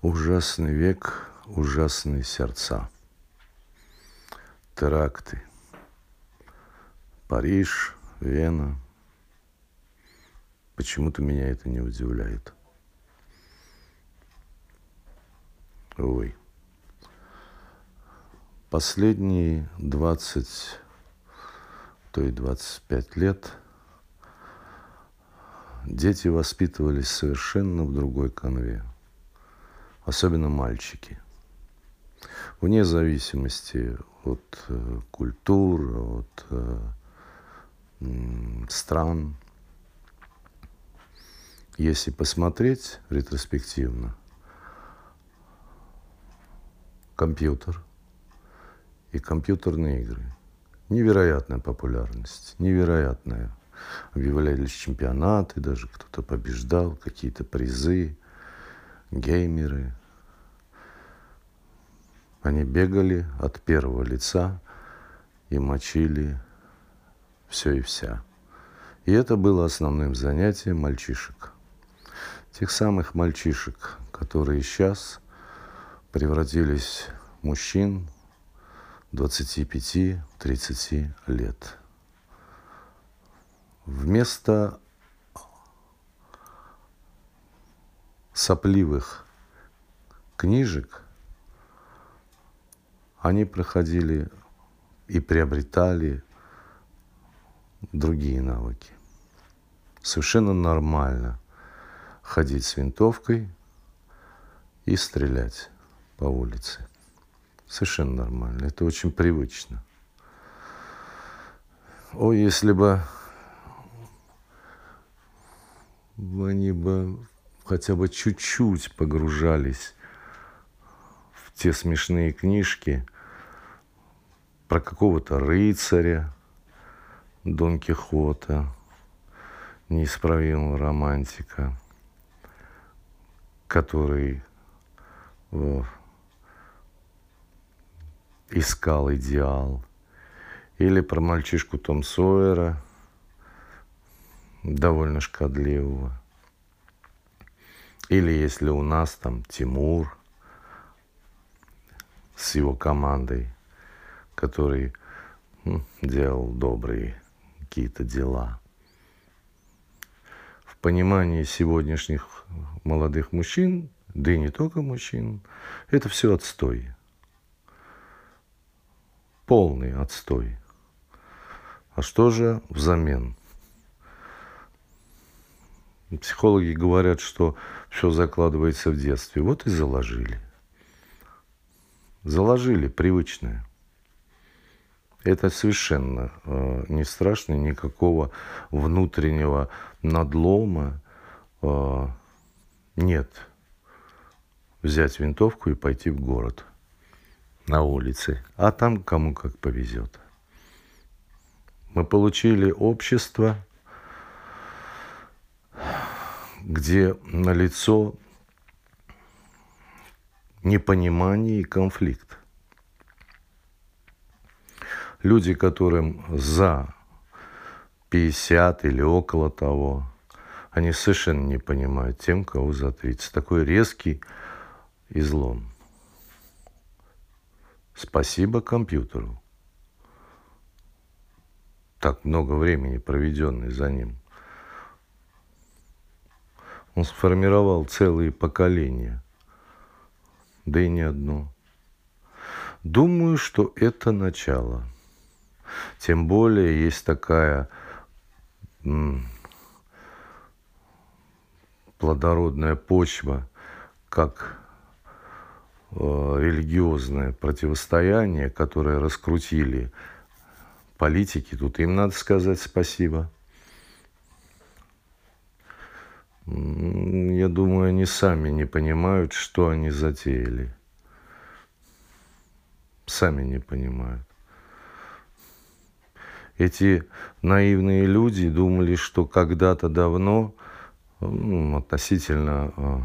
Ужасный век, ужасные сердца. Теракты. Париж, Вена. Почему-то меня это не удивляет. Ой. Последние 20, то и 25 лет дети воспитывались совершенно в другой конве особенно мальчики. Вне зависимости от э, культур, от э, стран. Если посмотреть ретроспективно, компьютер и компьютерные игры. Невероятная популярность, невероятная. Объявлялись чемпионаты, даже кто-то побеждал, какие-то призы, геймеры, они бегали от первого лица и мочили все и вся. И это было основным занятием мальчишек. Тех самых мальчишек, которые сейчас превратились в мужчин 25-30 лет. Вместо сопливых книжек – они проходили и приобретали другие навыки. Совершенно нормально ходить с винтовкой и стрелять по улице. Совершенно нормально. Это очень привычно. О, если бы они бы хотя бы чуть-чуть погружались те смешные книжки про какого-то рыцаря, Дон Кихота, неисправимого романтика, который о, искал идеал, или про мальчишку Том Сойера, довольно шкодливого, или если у нас там Тимур – с его командой, который делал добрые какие-то дела. В понимании сегодняшних молодых мужчин, да и не только мужчин, это все отстой. Полный отстой. А что же взамен? Психологи говорят, что все закладывается в детстве. Вот и заложили заложили привычное. Это совершенно э, не страшно, никакого внутреннего надлома э, нет. Взять винтовку и пойти в город на улице, а там кому как повезет. Мы получили общество, где на лицо непонимание и конфликт. Люди, которым за 50 или около того, они совершенно не понимают тем, кого за 30. Такой резкий излом. Спасибо компьютеру. Так много времени, проведенное за ним. Он сформировал целые поколения – да и не одно. Думаю, что это начало. Тем более есть такая плодородная почва, как э, религиозное противостояние, которое раскрутили политики. Тут им надо сказать спасибо – я думаю, они сами не понимают, что они затеяли. Сами не понимают. Эти наивные люди думали, что когда-то давно, ну, относительно а,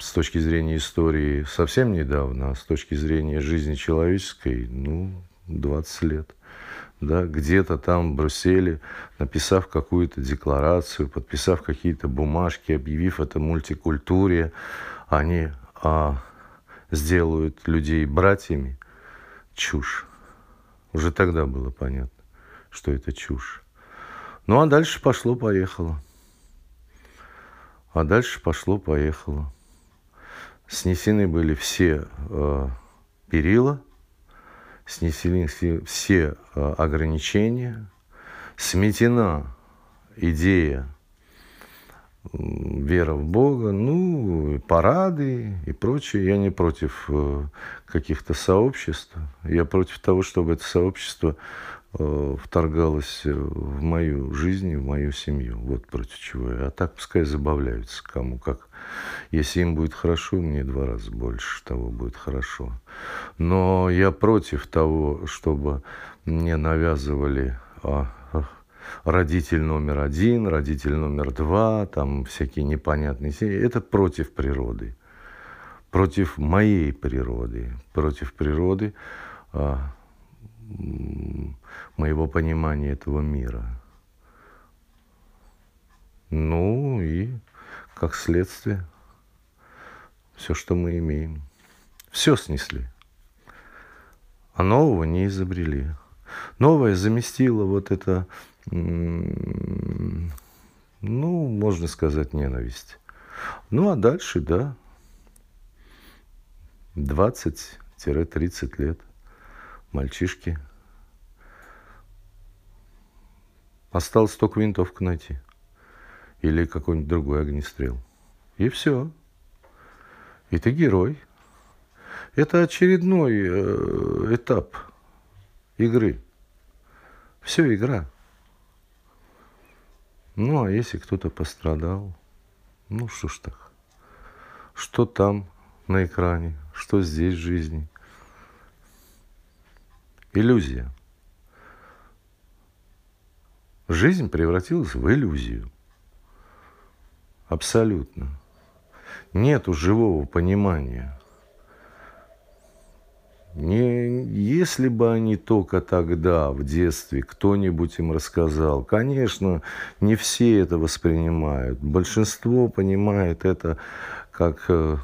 с точки зрения истории совсем недавно, а с точки зрения жизни человеческой, ну, 20 лет. да, где-то там в Брюсселе, написав какую-то декларацию, подписав какие-то бумажки, объявив это мультикультуре, они а, сделают людей братьями, чушь. Уже тогда было понятно, что это чушь. Ну а дальше пошло-поехало. А дальше пошло-поехало. Снесены были все э, перила, снесены все, э, ограничения, сметена идея вера в Бога, ну, парады и прочее. Я не против э, каких-то сообществ. Я против того, чтобы это сообщество э, вторгалось в мою жизнь, в мою семью. Вот против чего я. А так пускай забавляются кому как. Если им будет хорошо, мне два раза больше того будет хорошо. Но я против того, чтобы мне навязывали а, родитель номер один, родитель номер два, там всякие непонятные серии. Это против природы. Против моей природы. Против природы а, моего понимания этого мира. Ну и как следствие все, что мы имеем. Все снесли. А нового не изобрели. Новое заместило вот это ну, можно сказать, ненависть. Ну, а дальше, да, 20-30 лет мальчишки. Осталось только винтовку найти. Или какой-нибудь другой огнестрел. И все. И ты герой. Это очередной э, этап игры. Все игра. Ну, а если кто-то пострадал, ну что ж так. Что там на экране, что здесь в жизни. Иллюзия. Жизнь превратилась в иллюзию. Абсолютно. Нету живого понимания. Не, если бы они только тогда, в детстве, кто-нибудь им рассказал. Конечно, не все это воспринимают. Большинство понимает это как э,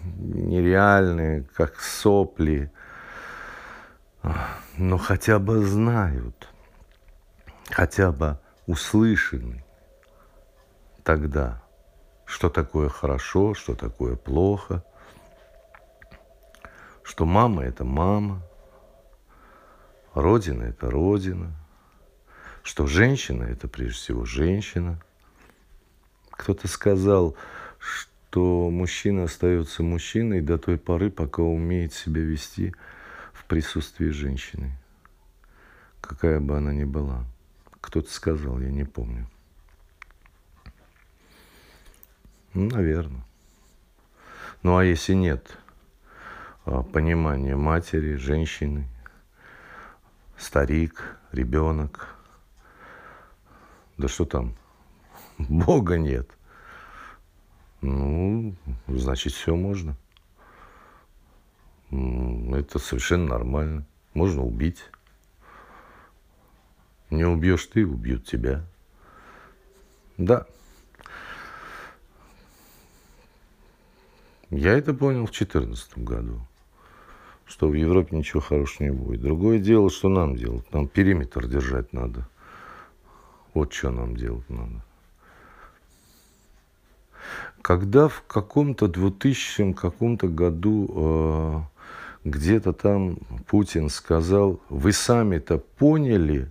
нереальные, как сопли. Но хотя бы знают, хотя бы услышаны тогда, что такое хорошо, что такое плохо – что мама – это мама, родина – это родина, что женщина – это прежде всего женщина. Кто-то сказал, что мужчина остается мужчиной до той поры, пока умеет себя вести в присутствии женщины, какая бы она ни была. Кто-то сказал, я не помню. Ну, наверное. Ну, а если нет – понимание матери, женщины, старик, ребенок. Да что там, Бога нет. Ну, значит, все можно. Это совершенно нормально. Можно убить. Не убьешь ты, убьют тебя. Да. Я это понял в 2014 году что в Европе ничего хорошего не будет. Другое дело, что нам делать. Нам периметр держать надо. Вот что нам делать надо. Когда в каком-то 2000 каком-то году э, где-то там Путин сказал, вы сами-то поняли,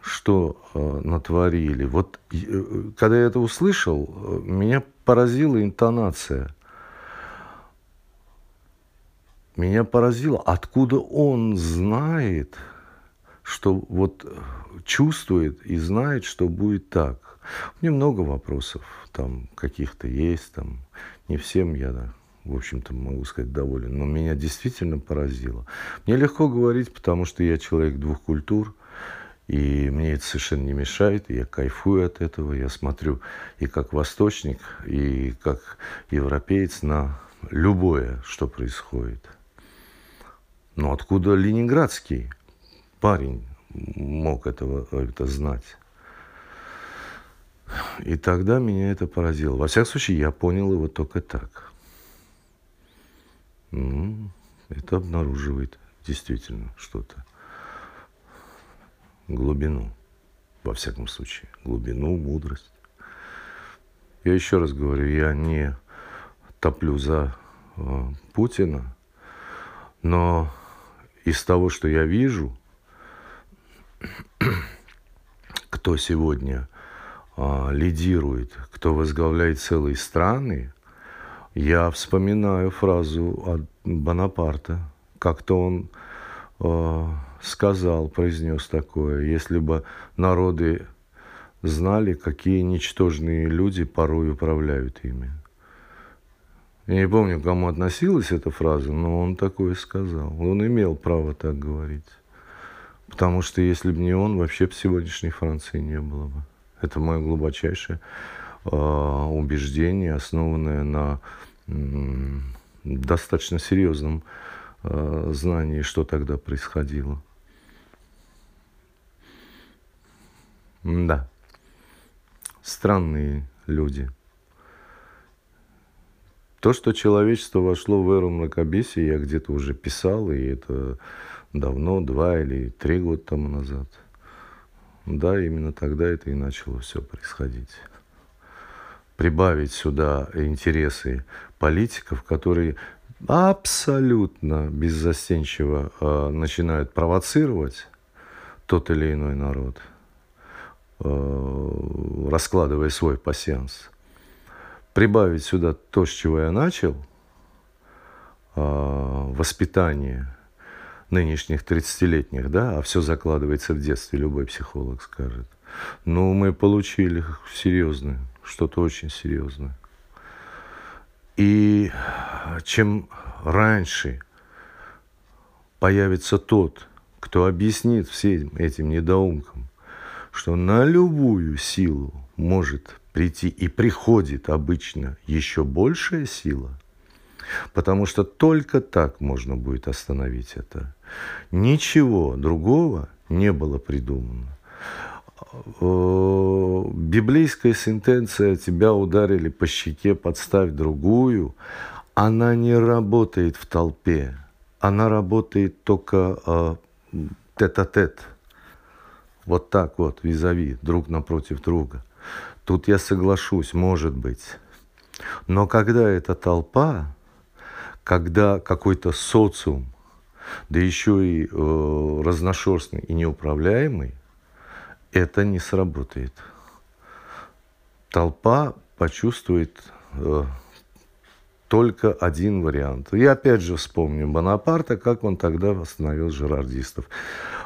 что э, натворили. Вот э, когда я это услышал, э, меня поразила интонация – меня поразило, откуда он знает, что вот чувствует и знает, что будет так. Мне много вопросов там каких-то есть, там не всем я, в общем-то, могу сказать, доволен, но меня действительно поразило. Мне легко говорить, потому что я человек двух культур, и мне это совершенно не мешает, я кайфую от этого, я смотрю и как восточник, и как европеец на любое, что происходит. Но откуда ленинградский парень мог этого, это знать? И тогда меня это поразило. Во всяком случае, я понял его только так. Ну, это обнаруживает действительно что-то. Глубину. Во всяком случае. Глубину, мудрость. Я еще раз говорю, я не топлю за э, Путина, но из того, что я вижу, кто сегодня а, лидирует, кто возглавляет целые страны, я вспоминаю фразу от Бонапарта. Как-то он э, сказал, произнес такое, если бы народы знали, какие ничтожные люди порой управляют ими. Я не помню, к кому относилась эта фраза, но он такое сказал. Он имел право так говорить. Потому что если бы не он, вообще бы сегодняшней Франции не было бы. Это мое глубочайшее э, убеждение, основанное на э, достаточно серьезном э, знании, что тогда происходило. Да. Странные люди. То, что человечество вошло в эру мракобесия, я где-то уже писал, и это давно, два или три года тому назад – да, именно тогда это и начало все происходить. Прибавить сюда интересы политиков, которые абсолютно беззастенчиво э, начинают провоцировать тот или иной народ, э, раскладывая свой пассианс. Прибавить сюда то, с чего я начал, э, воспитание – нынешних 30-летних, да, а все закладывается в детстве, любой психолог скажет. Ну, мы получили серьезное, что-то очень серьезное. И чем раньше появится тот, кто объяснит всем этим недоумкам, что на любую силу может прийти и приходит обычно еще большая сила – Потому что только так можно будет остановить это. Ничего другого не было придумано. Э, библейская сентенция «тебя ударили по щеке, подставь другую», она не работает в толпе. Она работает только э, тет-а-тет. Вот так вот, визави, друг напротив друга. Тут я соглашусь, может быть. Но когда эта толпа, когда какой-то социум, да еще и э, разношерстный и неуправляемый, это не сработает. Толпа почувствует э, только один вариант. Я опять же вспомню Бонапарта, как он тогда восстановил жерардистов.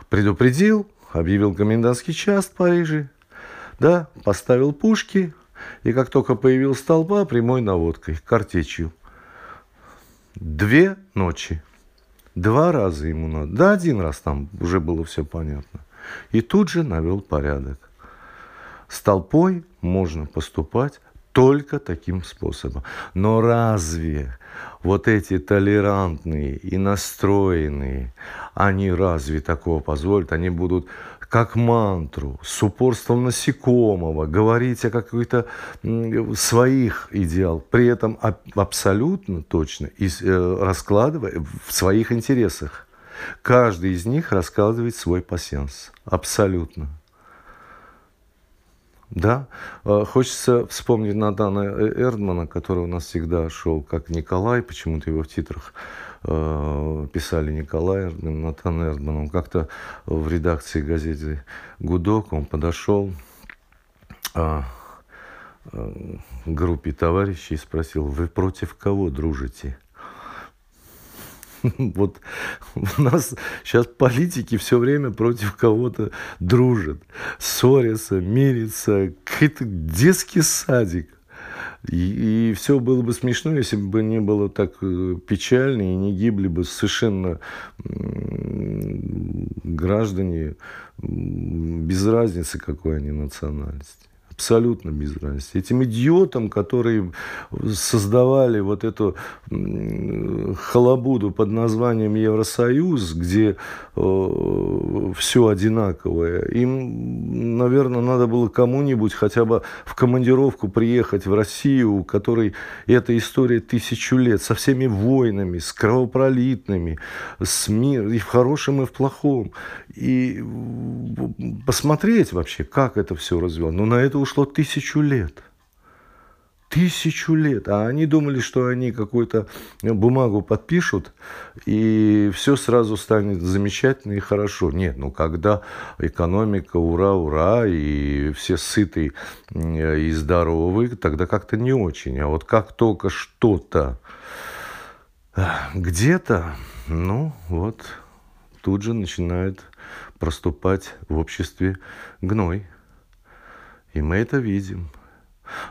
Предупредил, объявил комендантский час в Париже, да, поставил пушки, и как только появилась толпа, прямой наводкой, картечью. Две ночи. Два раза ему надо. Да, один раз там уже было все понятно. И тут же навел порядок. С толпой можно поступать только таким способом. Но разве вот эти толерантные и настроенные, они разве такого позволят? Они будут как мантру, с упорством насекомого, говорить о каких-то своих идеалах, при этом абсолютно точно и э, раскладывая в своих интересах. Каждый из них раскладывает свой пассианс. Абсолютно. Да, э, хочется вспомнить Надана Эрдмана, который у нас всегда шел как Николай, почему-то его в титрах Э, писали Николай Эрдман, Натан Эрдман. Он как-то в редакции газеты «Гудок» он подошел а, а, к группе товарищей и спросил, вы против кого дружите? Вот у нас сейчас политики все время против кого-то дружат, ссорятся, мирятся. Какой-то детский садик. И, и все было бы смешно, если бы не было так э, печально и не гибли бы совершенно граждане без разницы, какой они национальности. Абсолютно без. Этим идиотам, которые создавали вот эту халабуду под названием Евросоюз, где э, все одинаковое, им, наверное, надо было кому-нибудь хотя бы в командировку приехать в Россию, у которой эта история тысячу лет, со всеми войнами, с кровопролитными, с миром, и в хорошем, и в плохом. И посмотреть вообще, как это все развивалось. Но на это ушло тысячу лет. Тысячу лет. А они думали, что они какую-то бумагу подпишут, и все сразу станет замечательно и хорошо. Нет, ну когда экономика, ура, ура, и все сыты и здоровы, тогда как-то не очень. А вот как только что-то где-то, ну вот, тут же начинает проступать в обществе гной. И мы это видим.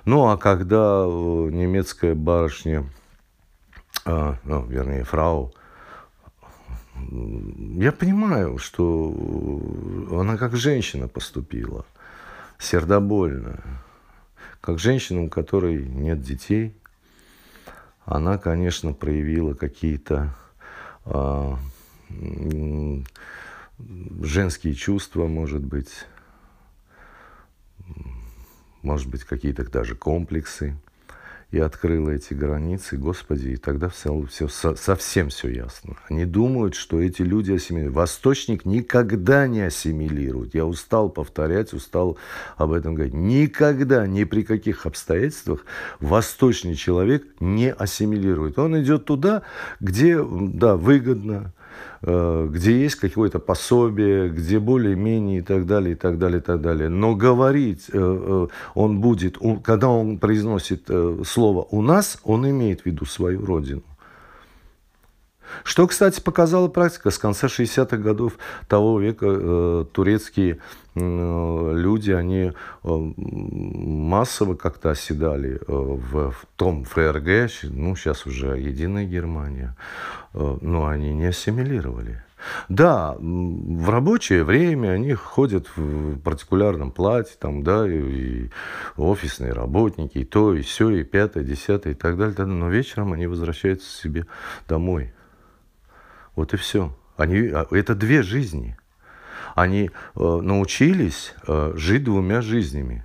Ну, а когда э, немецкая барышня, а, ну, вернее, фрау, я понимаю, что она как женщина поступила, сердобольно. Как женщина, у которой нет детей, она, конечно, проявила какие-то э, женские чувства, может быть, может быть, какие-то даже комплексы, и открыла эти границы, Господи, и тогда все, все, совсем все ясно. Они думают, что эти люди ассимилируют. Восточник никогда не ассимилирует. Я устал повторять, устал об этом говорить. Никогда, ни при каких обстоятельствах восточный человек не ассимилирует. Он идет туда, где, да, выгодно, где есть какое-то пособие, где более-менее и так далее, и так далее, и так далее. Но говорить э, э, он будет, когда он произносит слово «у нас», он имеет в виду свою родину. Что, кстати, показала практика. С конца 60-х годов того века э, турецкие э, люди, они э, массово как-то оседали э, в, в том ФРГ, ну, сейчас уже Единая Германия, э, но они не ассимилировали. Да, в рабочее время они ходят в партикулярном платье, там, да, и, и офисные работники, и то, и все, и пятое, десятое, и так далее, но вечером они возвращаются себе домой. Вот и все. Они, а, это две жизни. Они э, научились э, жить двумя жизнями.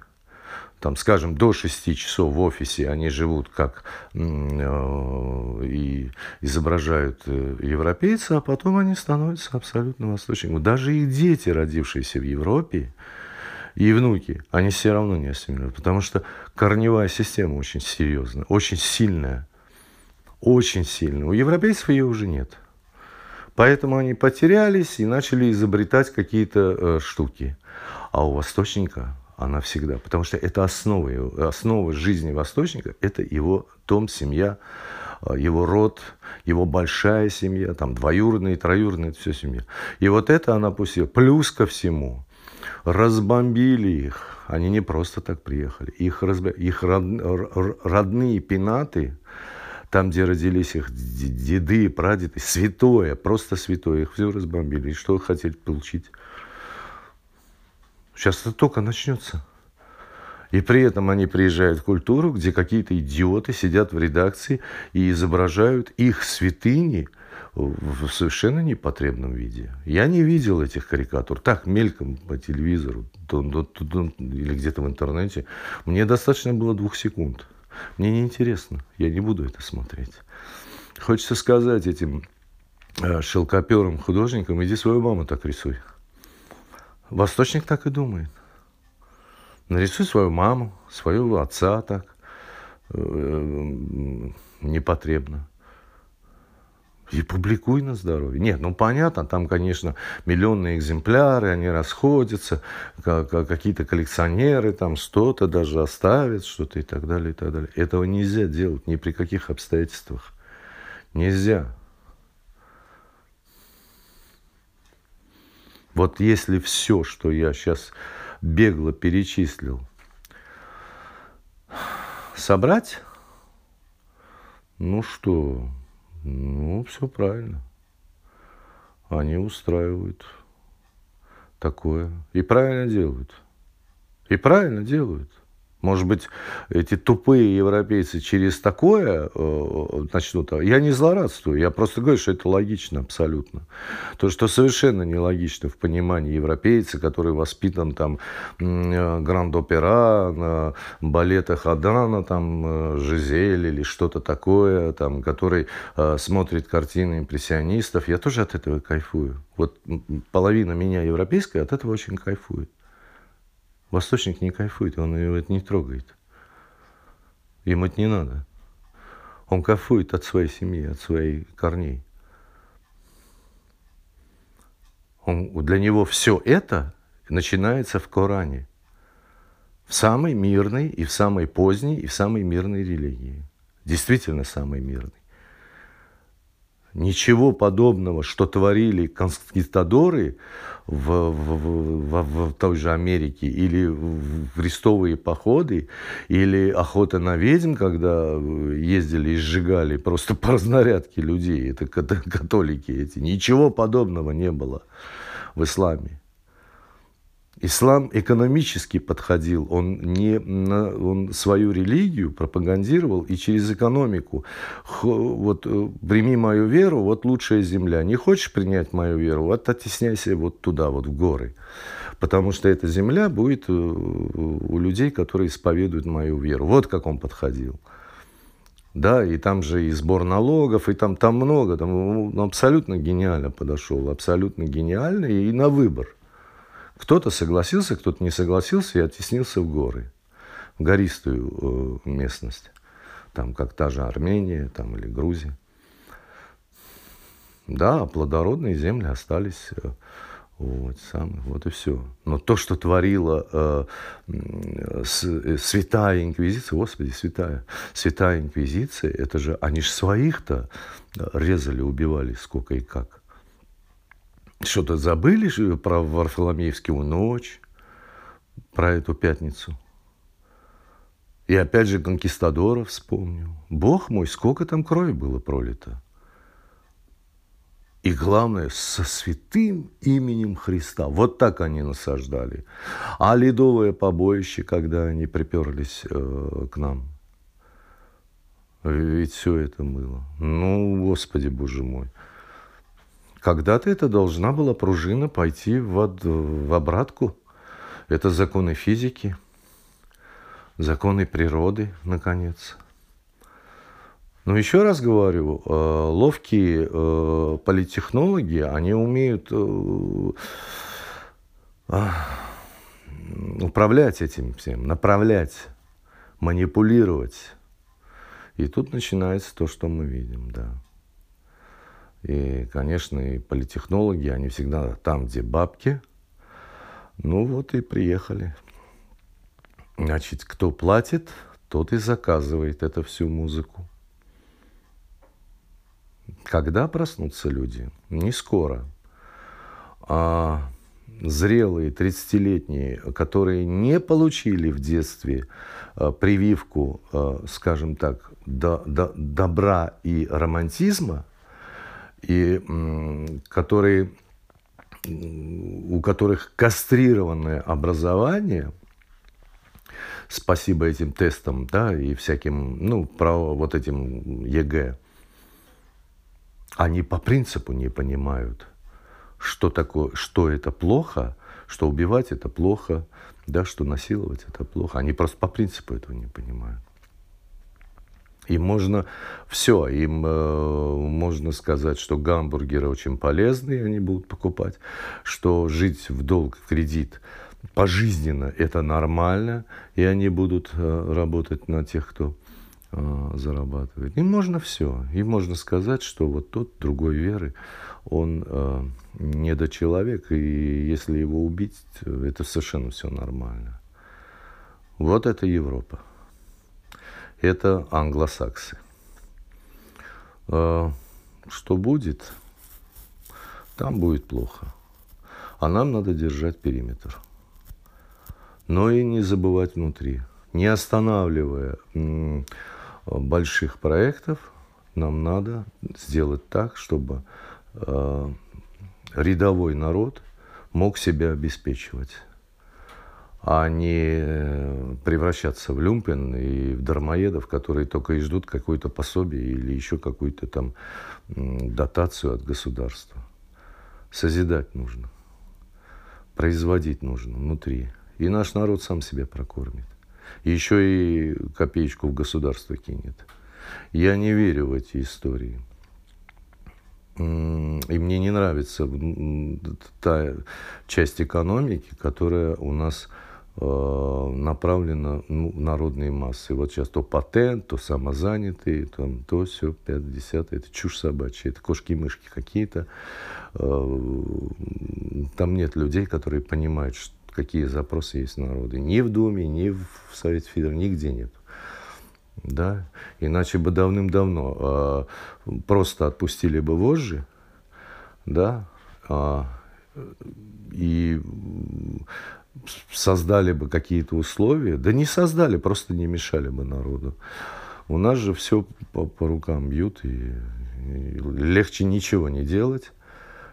Там, скажем, до 6 часов в офисе они живут как э, и изображают э, европейца, а потом они становятся абсолютно восточными. Даже их дети, родившиеся в Европе, и внуки, они все равно не ассимилируют, потому что корневая система очень серьезная, очень сильная, очень сильная. У европейцев ее уже нет. Поэтому они потерялись и начали изобретать какие-то э, штуки. А у восточника она всегда, потому что это основа, основа жизни восточника, это его дом, семья, э, его род, его большая семья, там двоюродные, троюродные, это все семья. И вот это она пустила. Плюс ко всему, разбомбили их. Они не просто так приехали. Их, разб... их род... родные пенаты, там, где родились их деды, прадеды, святое, просто святое, их все разбомбили. И что хотели получить? Сейчас это только начнется. И при этом они приезжают в культуру, где какие-то идиоты сидят в редакции и изображают их святыни в совершенно непотребном виде. Я не видел этих карикатур. Так, мельком по телевизору или где-то в интернете. Мне достаточно было двух секунд. Мне неинтересно, я не буду это смотреть. Хочется сказать этим э, шелкоперым художникам, иди свою маму так рисуй. Восточник так и думает. Нарисуй свою маму, своего отца так. Э, непотребно и публикуй на здоровье. Нет, ну понятно, там, конечно, миллионные экземпляры, они расходятся, какие-то коллекционеры там что-то даже оставят, что-то и так далее, и так далее. Этого нельзя делать ни при каких обстоятельствах. Нельзя. Вот если все, что я сейчас бегло перечислил, собрать, ну что, ну, все правильно. Они устраивают такое. И правильно делают. И правильно делают. Может быть, эти тупые европейцы через такое э, начнут... Я не злорадствую, я просто говорю, что это логично абсолютно. То, что совершенно нелогично в понимании европейца, который воспитан там э, Гранд-Опера, на балетах Адана, там, э, Жизель или что-то такое, там, который э, смотрит картины импрессионистов. Я тоже от этого кайфую. Вот половина меня европейская от этого очень кайфует. Восточник не кайфует, он его это не трогает. Ему это не надо. Он кайфует от своей семьи, от своих корней. Он, для него все это начинается в Коране. В самой мирной и в самой поздней и в самой мирной религии. Действительно самой мирной. Ничего подобного, что творили конкистадоры в, в, в, в той же Америке, или в крестовые походы, или охота на ведьм, когда ездили и сжигали просто по разнарядке людей, это католики эти. Ничего подобного не было в исламе. Ислам экономически подходил, он, не, он свою религию пропагандировал и через экономику. Вот э, прими мою веру, вот лучшая земля. Не хочешь принять мою веру, вот оттесняйся вот туда, вот в горы. Потому что эта земля будет э, у людей, которые исповедуют мою веру. Вот как он подходил. Да, и там же и сбор налогов, и там, там много. Там он абсолютно гениально подошел, абсолютно гениально и на выбор – кто-то согласился, кто-то не согласился и оттеснился в горы, в гористую э, местность, там как та же Армения там, или Грузия. Да, плодородные земли остались э, вот, сам, вот и все. Но то, что творила э, э, святая инквизиция, господи, святая, святая инквизиция, это же, они же своих-то резали, убивали сколько и как. Что-то забыли же про Варфоломеевскую ночь, про эту пятницу. И опять же конкистадоров вспомнил. Бог мой, сколько там крови было пролито. И главное, со святым именем Христа. Вот так они насаждали. А ледовое побоище, когда они приперлись э, к нам. Ведь все это было. Ну, Господи, Боже мой. Когда-то это должна была пружина пойти в, в обратку. Это законы физики, законы природы, наконец. Но еще раз говорю, э, ловкие э, политтехнологи, они умеют э, управлять этим всем, направлять, манипулировать. И тут начинается то, что мы видим, да. И, конечно, и политехнологи, они всегда там, где бабки. Ну вот и приехали. Значит, кто платит, тот и заказывает эту всю музыку. Когда проснутся люди? Не скоро. А зрелые, 30-летние, которые не получили в детстве а, прививку, а, скажем так, до, до, добра и романтизма, и которые, у которых кастрированное образование, спасибо этим тестам, да, и всяким, ну, про вот этим ЕГЭ, они по принципу не понимают, что такое, что это плохо, что убивать это плохо, да, что насиловать это плохо. Они просто по принципу этого не понимают. Им можно все, им э, можно сказать, что гамбургеры очень полезные, они будут покупать, что жить в долг, в кредит пожизненно это нормально, и они будут э, работать на тех, кто э, зарабатывает. Им можно все. Им можно сказать, что вот тот другой веры, он э, недочеловек, и если его убить, это совершенно все нормально. Вот это Европа это англосаксы. А, что будет? Там будет плохо. А нам надо держать периметр. Но и не забывать внутри. Не останавливая больших проектов, нам надо сделать так, чтобы а, рядовой народ мог себя обеспечивать. А не э, превращаться в люмпен и в дармоедов, которые только и ждут какое-то пособие или еще какую-то там дотацию от государства. Созидать нужно, производить нужно внутри. И наш народ сам себя прокормит. Еще и копеечку в государство кинет. Я не верю в эти истории. И мне не нравится та часть экономики, которая у нас направлено ну, народные массы. Вот сейчас то патент, то самозанятые, там, то все, 50 это чушь собачья, это кошки-мышки какие-то. Э, там нет людей, которые понимают, какие запросы есть народы. Ни в Думе, ни в Совете Федерации, нигде нет. Да? Иначе бы давным-давно э, просто отпустили бы вожжи, да, а, и создали бы какие-то условия, да не создали, просто не мешали бы народу. У нас же все по, по рукам бьют, и, и легче ничего не делать,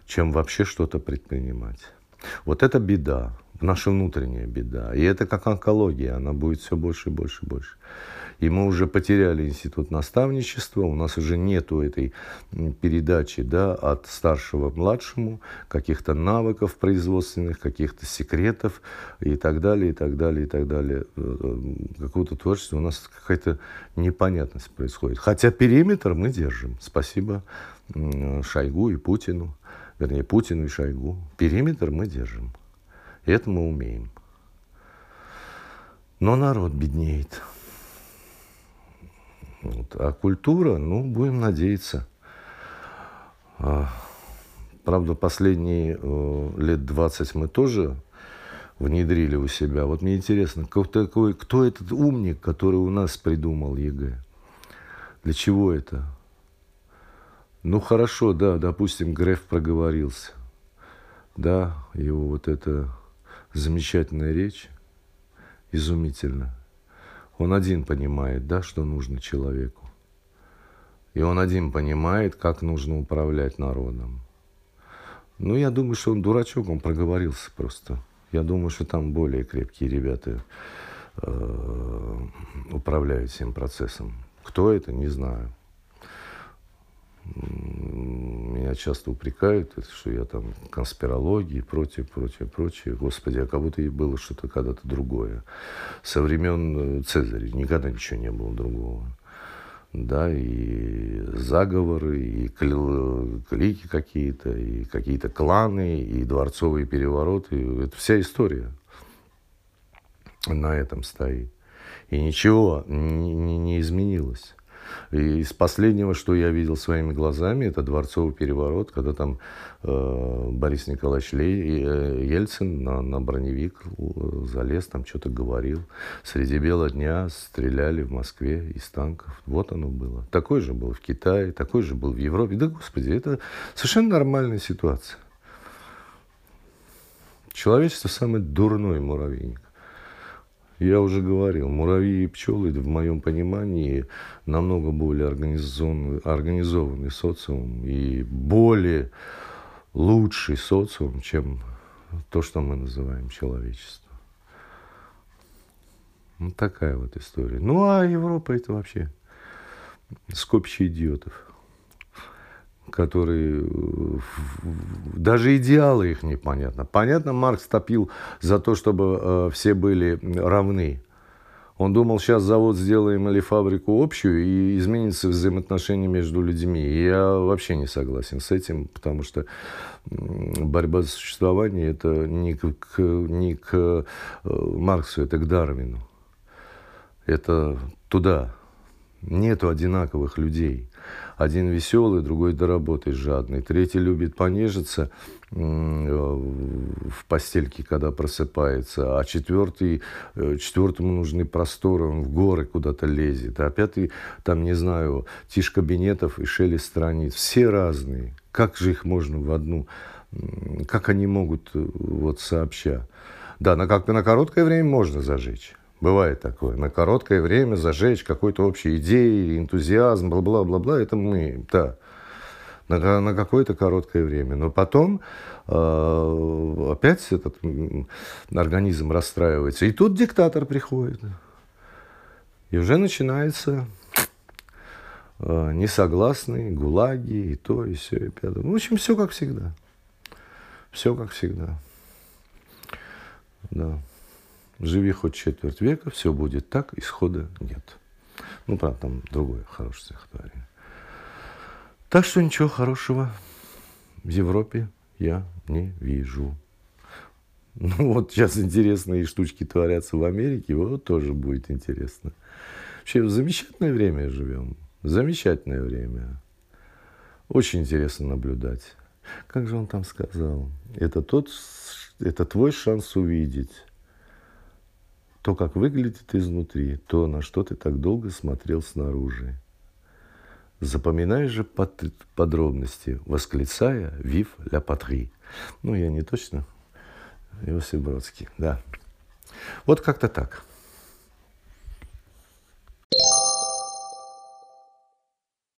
чем вообще что-то предпринимать. Вот это беда, наша внутренняя беда. И это как онкология, она будет все больше и больше и больше. И мы уже потеряли институт наставничества, у нас уже нету этой передачи да, от старшего к младшему, каких-то навыков производственных, каких-то секретов и так далее, и так далее, и так далее. Э, э, какого-то творчества у нас какая-то непонятность происходит. Хотя периметр мы держим. Спасибо Шойгу и Путину, вернее, Путину и Шойгу. Периметр мы держим. И это мы умеем. Но народ беднеет. Вот. А культура, ну, будем надеяться. А, правда, последние э, лет 20 мы тоже внедрили у себя. Вот мне интересно, кто, такой, кто этот умник, который у нас придумал ЕГЭ? Для чего это? Ну, хорошо, да, допустим, Греф проговорился. Да, его вот эта замечательная речь, изумительно. Он один понимает, да, что нужно человеку. И он один понимает, как нужно управлять народом. Ну, я думаю, что он дурачок, он проговорился просто. Я думаю, что там более крепкие ребята э, управляют всем процессом. Кто это, не знаю меня часто упрекают, что я там конспирологии, прочее, прочее, прочее. Господи, а как будто и было что-то когда-то другое. Со времен э, Цезаря никогда ничего не было другого. Да, и заговоры, и клики какие-то, и какие-то кланы, и дворцовые перевороты. Это вся история на этом стоит. И ничего не, не изменилось. И из последнего, что я видел своими глазами, это дворцовый переворот, когда там э, Борис Николаевич Лей, э, Ельцин на, на броневик залез, там что-то говорил. Среди бела дня стреляли в Москве из танков. Вот оно было. Такое же было в Китае, такое же было в Европе. Да, господи, это совершенно нормальная ситуация. Человечество самый дурной муравейник. Я уже говорил, муравьи и пчелы, в моем понимании, намного более организованный, организованный социум и более лучший социум, чем то, что мы называем человечество. Вот такая вот история. Ну, а Европа это вообще скопище идиотов которые даже идеалы их непонятно. Понятно, Маркс топил за то, чтобы э, все были равны. Он думал, сейчас завод сделаем или фабрику общую, и изменится взаимоотношения между людьми. Я вообще не согласен с этим, потому что борьба за существование это не к, не к э, Марксу, это к Дарвину. Это туда. Нету одинаковых людей. Один веселый, другой до работы жадный. Третий любит понежиться э, в постельке, когда просыпается. А четвертый, э, четвертому нужны просторы, он в горы куда-то лезет. А пятый, там, не знаю, тишь кабинетов и шелест страниц. Все разные. Как же их можно в одну... Как они могут э, вот сообща? Да, на, как на короткое время можно зажечь. Бывает такое. На короткое время зажечь какой-то общей идеей, энтузиазм, бла-бла-бла-бла. Это мы, да. на, на какое-то короткое время. Но потом э, опять этот организм расстраивается. И тут диктатор приходит. И уже начинается э, несогласные, гулаги, и то, и все, и пятое. В общем, все как всегда. Все как всегда. Да. Живи хоть четверть века, все будет так, исхода нет. Ну, правда, там другое хорошее стихотворение. Так что ничего хорошего в Европе я не вижу. Ну вот сейчас интересные штучки творятся в Америке, вот тоже будет интересно. Вообще замечательное время живем, замечательное время. Очень интересно наблюдать. Как же он там сказал? Это тот, это твой шанс увидеть то, как выглядит изнутри, то, на что ты так долго смотрел снаружи. Запоминай же под, подробности, восклицая «Вив ля патри». Ну, я не точно. Иосиф Бродский, да. Вот как-то так.